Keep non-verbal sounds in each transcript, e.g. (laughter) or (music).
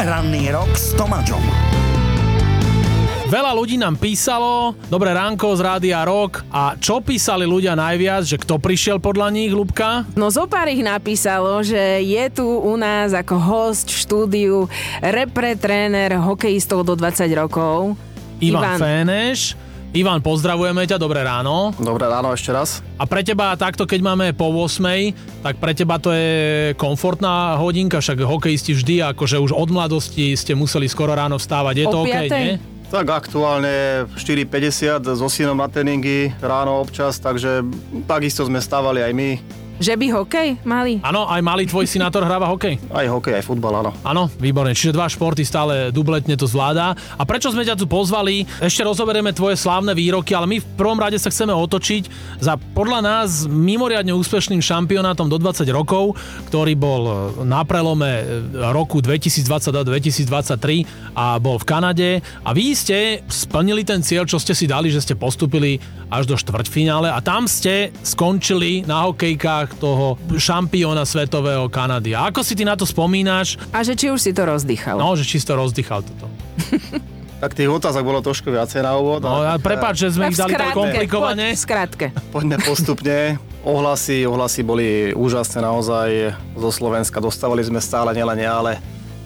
Ranný rok s Tomáčom. Veľa ľudí nám písalo, dobré ránko z Rádia Rock a čo písali ľudia najviac, že kto prišiel podľa nich, Lubka? No zo pár ich napísalo, že je tu u nás ako host v štúdiu repre tréner hokejistov do 20 rokov. Ivan, Ivan. Féneš. Ivan, pozdravujeme ťa, dobré ráno. Dobré ráno ešte raz. A pre teba takto, keď máme po 8, tak pre teba to je komfortná hodinka, však hokejisti vždy, akože už od mladosti ste museli skoro ráno vstávať, je O to OK, piatej? nie? Tak aktuálne 4.50 so synom na tréningy ráno občas, takže takisto sme stávali aj my. Že by hokej mali? Áno, aj malý tvoj synátor hráva hokej. Aj hokej, aj futbal, áno. Áno, výborne. Čiže dva športy stále dubletne to zvládá. A prečo sme ťa tu pozvali? Ešte rozoberieme tvoje slávne výroky, ale my v prvom rade sa chceme otočiť za podľa nás mimoriadne úspešným šampionátom do 20 rokov, ktorý bol na prelome roku 2022-2023 a bol v Kanade. A vy ste splnili ten cieľ, čo ste si dali, že ste postupili až do štvrťfinále a tam ste skončili na hokejkách toho šampióna svetového Kanady. A ako si ty na to spomínaš? A že či už si to rozdýchal? No, že čisto rozdychal toto. (laughs) Tak tých otázok bolo trošku viacej na úvod. No, ale prepáč, že sme ich dali tak komplikovane. poď, Skrátke. (laughs) Poďme postupne. Ohlasy, ohlasy boli úžasné naozaj zo Slovenska. Dostávali sme stále, nielen ja, ale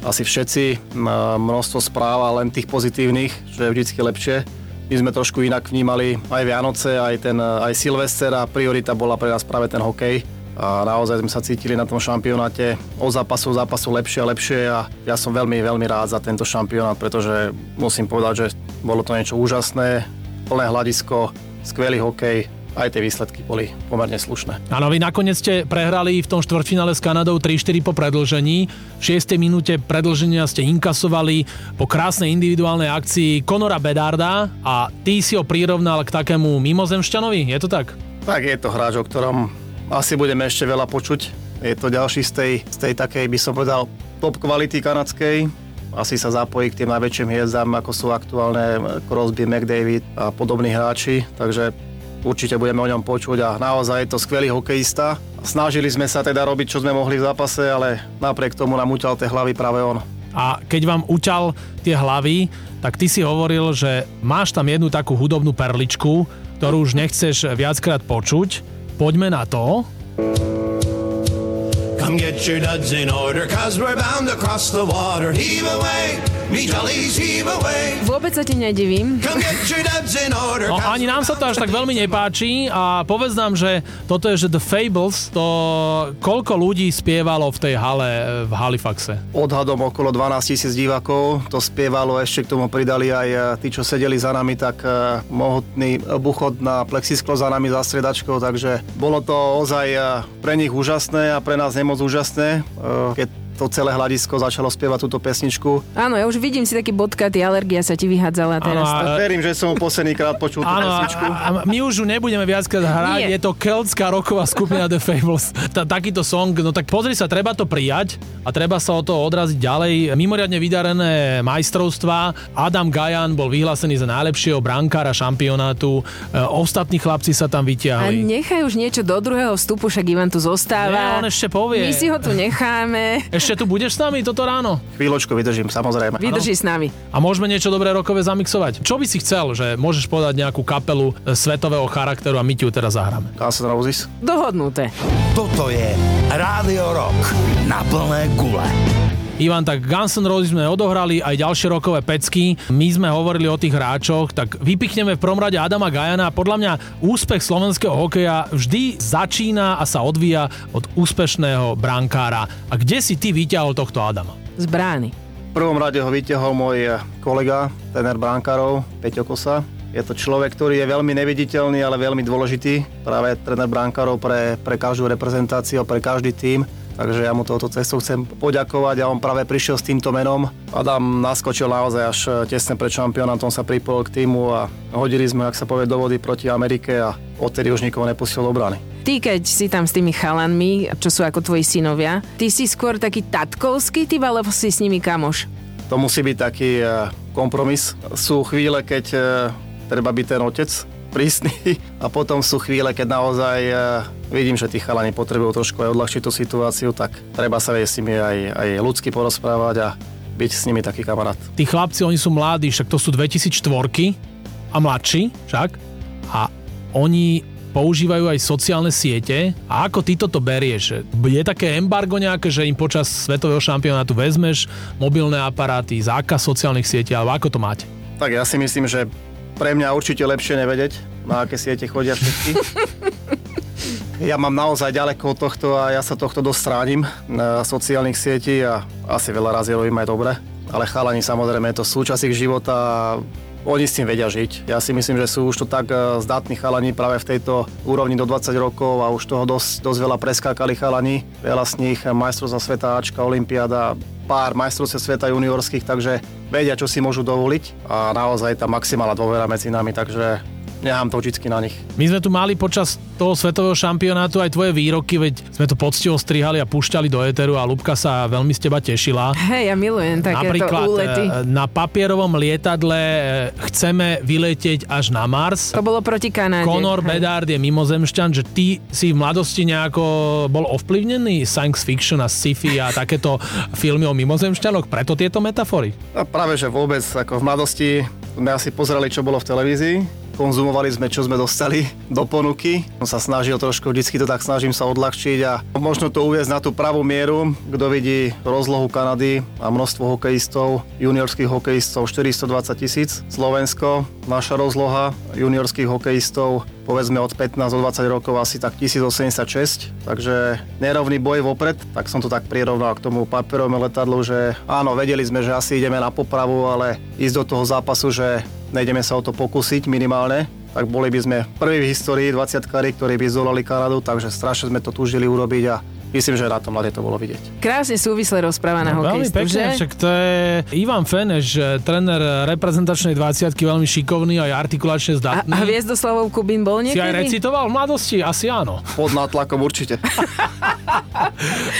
asi všetci. Množstvo správ a len tých pozitívnych, čo je vždycky lepšie. My sme trošku inak vnímali aj Vianoce, aj, ten, aj Silvester a priorita bola pre nás práve ten hokej. A naozaj sme sa cítili na tom šampionáte od zápasu zápasu lepšie a lepšie a ja som veľmi, veľmi rád za tento šampionát, pretože musím povedať, že bolo to niečo úžasné, plné hľadisko, skvelý hokej, aj tie výsledky boli pomerne slušné. Áno, vy nakoniec ste prehrali v tom štvrťfinále s Kanadou 3-4 po predlžení. V 6. minúte predlženia ste inkasovali po krásnej individuálnej akcii Konora Bedarda a ty si ho prirovnal k takému mimozemšťanovi, je to tak? Tak je to hráč, o ktorom asi budeme ešte veľa počuť. Je to ďalší z tej, z tej takej, by som povedal, top kvality kanadskej. Asi sa zapojí k tým najväčším hviezdám, ako sú aktuálne Crosby, McDavid a podobní hráči. Takže určite budeme o ňom počuť a naozaj je to skvelý hokejista. Snažili sme sa teda robiť, čo sme mohli v zápase, ale napriek tomu nám uťal tie hlavy práve on. A keď vám uťal tie hlavy, tak ty si hovoril, že máš tam jednu takú hudobnú perličku, ktorú už nechceš viackrát počuť. Poďme na to. Come get your duds in order, cause we're bound across the water. Heave away, Vôbec sa ti nedivím. No ani nám sa to až tak veľmi (laughs) nepáči a povedz nám, že toto je, že The Fables, to koľko ľudí spievalo v tej hale v Halifaxe? Odhadom okolo 12 tisíc divákov to spievalo, ešte k tomu pridali aj e, tí, čo sedeli za nami, tak e, mohutný buchod na plexisklo za nami za stredačkou, takže bolo to ozaj e, pre nich úžasné a pre nás nemoc úžasné, keď to celé hľadisko začalo spievať túto pesničku. Áno, ja už vidím si taký bodkatý, alergia sa ti vyhádzala teraz. Áno, a- Verím, že som posledný krát počul tú Áno, a, pesničku. a my už ju nebudeme viackrát hrať, Nie. je to keltská roková skupina The Fables. Ta, takýto song, no tak pozri sa, treba to prijať a treba sa o to odraziť ďalej. Mimoriadne vydarené majstrovstvá. Adam Gajan bol vyhlásený za najlepšieho brankára šampionátu. E, ostatní chlapci sa tam A vytiahli. nechaj už niečo do druhého vstupu, však Ivan tu Nie, zostáva. on ešte povie. My si ho tu necháme. Ešte tu budeš s nami toto ráno? Chvíľočku vydržím, samozrejme. Vydrží s nami. A môžeme niečo dobré rokové zamixovať. Čo by si chcel, že môžeš povedať nejakú kapelu e, svetového charakteru a my ti ju teraz zahráme. Guns N' Roses. Dohodnuté. Toto je Rádio Rock na plné gule. Ivan, tak Guns N' Roses sme odohrali aj ďalšie rokové pecky. My sme hovorili o tých hráčoch, tak vypichneme v prvom rade Adama Gajana. Podľa mňa úspech slovenského hokeja vždy začína a sa odvíja od úspešného brankára. A kde si ty vyťahol tohto Adama? Z brány. V prvom rade ho vyťahol môj kolega, tener brankárov, Peťo Kosa. Je to človek, ktorý je veľmi neviditeľný, ale veľmi dôležitý. Práve tréner brankárov pre, pre každú reprezentáciu, pre každý tím. Takže ja mu touto cestou chcem poďakovať a on práve prišiel s týmto menom. Adam naskočil naozaj až tesne pred šampionátom, sa pripojil k týmu a hodili sme, ak sa povie, do vody proti Amerike a odtedy už nikoho nepustil do brany. Ty, keď si tam s tými chalanmi, čo sú ako tvoji synovia, ty si skôr taký tatkovský typ, alebo si s nimi kamoš? To musí byť taký e, kompromis. Sú chvíle, keď e, treba byť ten otec prísny a potom sú chvíle, keď naozaj e, vidím, že tí chalani potrebujú trošku aj odľahčiť tú situáciu, tak treba sa aj s nimi aj, aj ľudsky porozprávať a byť s nimi taký kamarát. Tí chlapci, oni sú mladí, však to sú 2004 a mladší však. A oni používajú aj sociálne siete. A ako ty toto berieš? Je také embargo nejaké, že im počas svetového šampionátu vezmeš mobilné aparáty, zákaz sociálnych sietí, alebo ako to máte? Tak ja si myslím, že pre mňa určite lepšie nevedieť, na aké siete chodia všetky. Ja mám naozaj ďaleko od tohto a ja sa tohto dosť stránim na sociálnych sietí a asi veľa razy robím aj dobre. Ale chalani samozrejme je to súčasť ich života oni s tým vedia žiť. Ja si myslím, že sú už to tak eh, zdatní chalani práve v tejto úrovni do 20 rokov a už toho dosť, dosť veľa preskákali chalani. Veľa z nich majstrovstva sveta, Ačka, Olympiáda, pár majstrovstiev sveta juniorských, takže vedia, čo si môžu dovoliť a naozaj tá maximálna dôvera medzi nami, takže nechám to vždycky na nich. My sme tu mali počas toho svetového šampionátu aj tvoje výroky, veď sme to poctivo strihali a púšťali do éteru a Lubka sa veľmi z teba tešila. Hej, ja milujem takéto Napríklad úlety. e, na papierovom lietadle e, chceme vyletieť až na Mars. To bolo proti Kanáde. Conor hej. Bedard je mimozemšťan, že ty si v mladosti nejako bol ovplyvnený science fiction a sci-fi a takéto filmy o mimozemšťanoch, preto tieto metafory. A práve, že vôbec, ako v mladosti sme asi pozerali, čo bolo v televízii, konzumovali sme, čo sme dostali do ponuky. Som sa snažil trošku, vždycky to tak snažím sa odľahčiť a možno to uviezť na tú pravú mieru, kto vidí rozlohu Kanady a množstvo hokejistov, juniorských hokejistov 420 tisíc, Slovensko, naša rozloha juniorských hokejistov povedzme od 15 do 20 rokov asi tak 1086, takže nerovný boj vopred, tak som to tak prirovnal k tomu papierovému letadlu, že áno, vedeli sme, že asi ideme na popravu, ale ísť do toho zápasu, že nejdeme sa o to pokúsiť minimálne, tak boli by sme prví v histórii 20 ktorí by zdolali Kanadu, takže strašne sme to túžili urobiť a myslím, že na tom mladé to bolo vidieť. Krásne súvisle rozpráva na No, veľmi hokejistu, pekne, že? však to je Ivan Feneš, tréner reprezentačnej 20 veľmi šikovný aj artikulačne A, zdatný. a Hviezdoslavov Kubín bol si aj niekedy? recitoval v mladosti? Asi áno. Pod nátlakom určite. (laughs)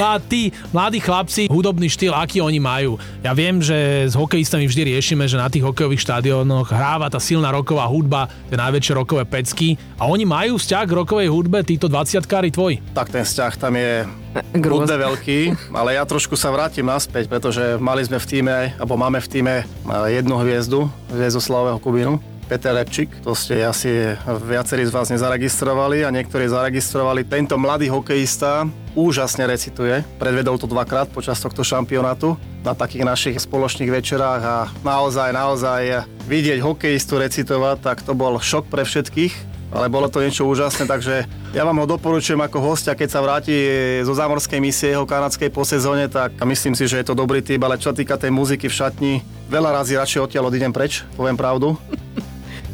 A tí mladí chlapci, hudobný štýl, aký oni majú. Ja viem, že s hokejistami vždy riešime, že na tých hokejových štadiónoch hráva tá silná roková hudba, tie najväčšie rokové pecky. A oni majú vzťah k rokovej hudbe, títo 20-kári tvoji. tak ten vzťah tam je. (laughs) Budne veľký, ale ja trošku sa vrátim naspäť, pretože mali sme v týme, alebo máme v týme eh, jednu hviezdu, hviezdu Slavého Kubínu, Peter Repčík, to ste asi viacerí z vás nezaregistrovali a niektorí zaregistrovali. Tento mladý hokejista úžasne recituje, predvedol to dvakrát počas tohto šampionátu na takých našich spoločných večerách a naozaj, naozaj vidieť hokejistu recitovať, tak to bol šok pre všetkých ale bolo to niečo úžasné, takže ja vám ho doporučujem ako hostia, keď sa vráti zo zámorskej misie jeho kanadskej po sezóne, tak myslím si, že je to dobrý typ, ale čo týka tej muziky v šatni, veľa razy radšej odtiaľ odídem preč, poviem pravdu.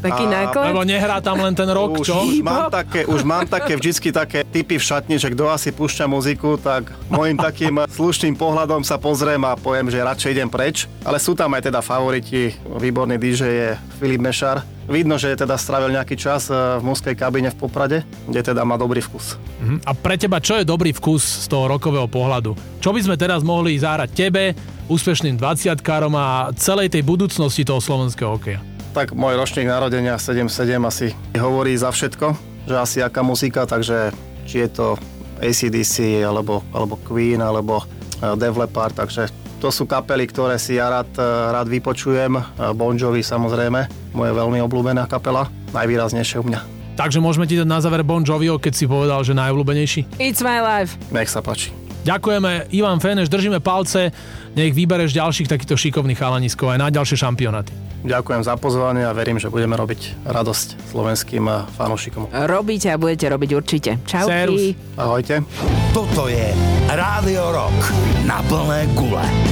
Taký A- náklad? Lebo nehrá tam len ten rok, už, čo? už, mám také, už mám také vždycky také typy v šatni, že kto asi púšťa muziku, tak môjim takým slušným pohľadom sa pozriem a poviem, že radšej idem preč. Ale sú tam aj teda favoriti, výborný DJ je Filip Mešar. Vidno, že teda strávil nejaký čas eh, v mužskej kabine v Poprade, kde teda má dobrý vkus. Mhm. A pre teba, čo je dobrý vkus z toho rokového pohľadu? Čo by sme teraz mohli zahrať tebe, úspešným 20-károm a celej tej budúcnosti toho slovenského hokeja? Tak môj ročník narodenia 7-7 asi hovorí za všetko, že asi aká muzika, takže či je to ACDC, alebo, alebo Queen, alebo eh, Def Leppard, takže to sú kapely, ktoré si ja rád, eh, rád vypočujem. Eh, Bon Jovi samozrejme, moje veľmi obľúbená kapela, najvýraznejšie u mňa. Takže môžeme ti dať na záver Bon Jovio, keď si povedal, že najobľúbenejší. It's my life. Nech sa páči. Ďakujeme, Ivan Feneš, držíme palce, nech vybereš ďalších takýchto šikovných chalaniskov aj na ďalšie šampionáty. Ďakujem za pozvanie a verím, že budeme robiť radosť slovenským eh, fanúšikom. Robíte a budete robiť určite. Servus. Ahojte. Toto je Rádio Rock na plné gule.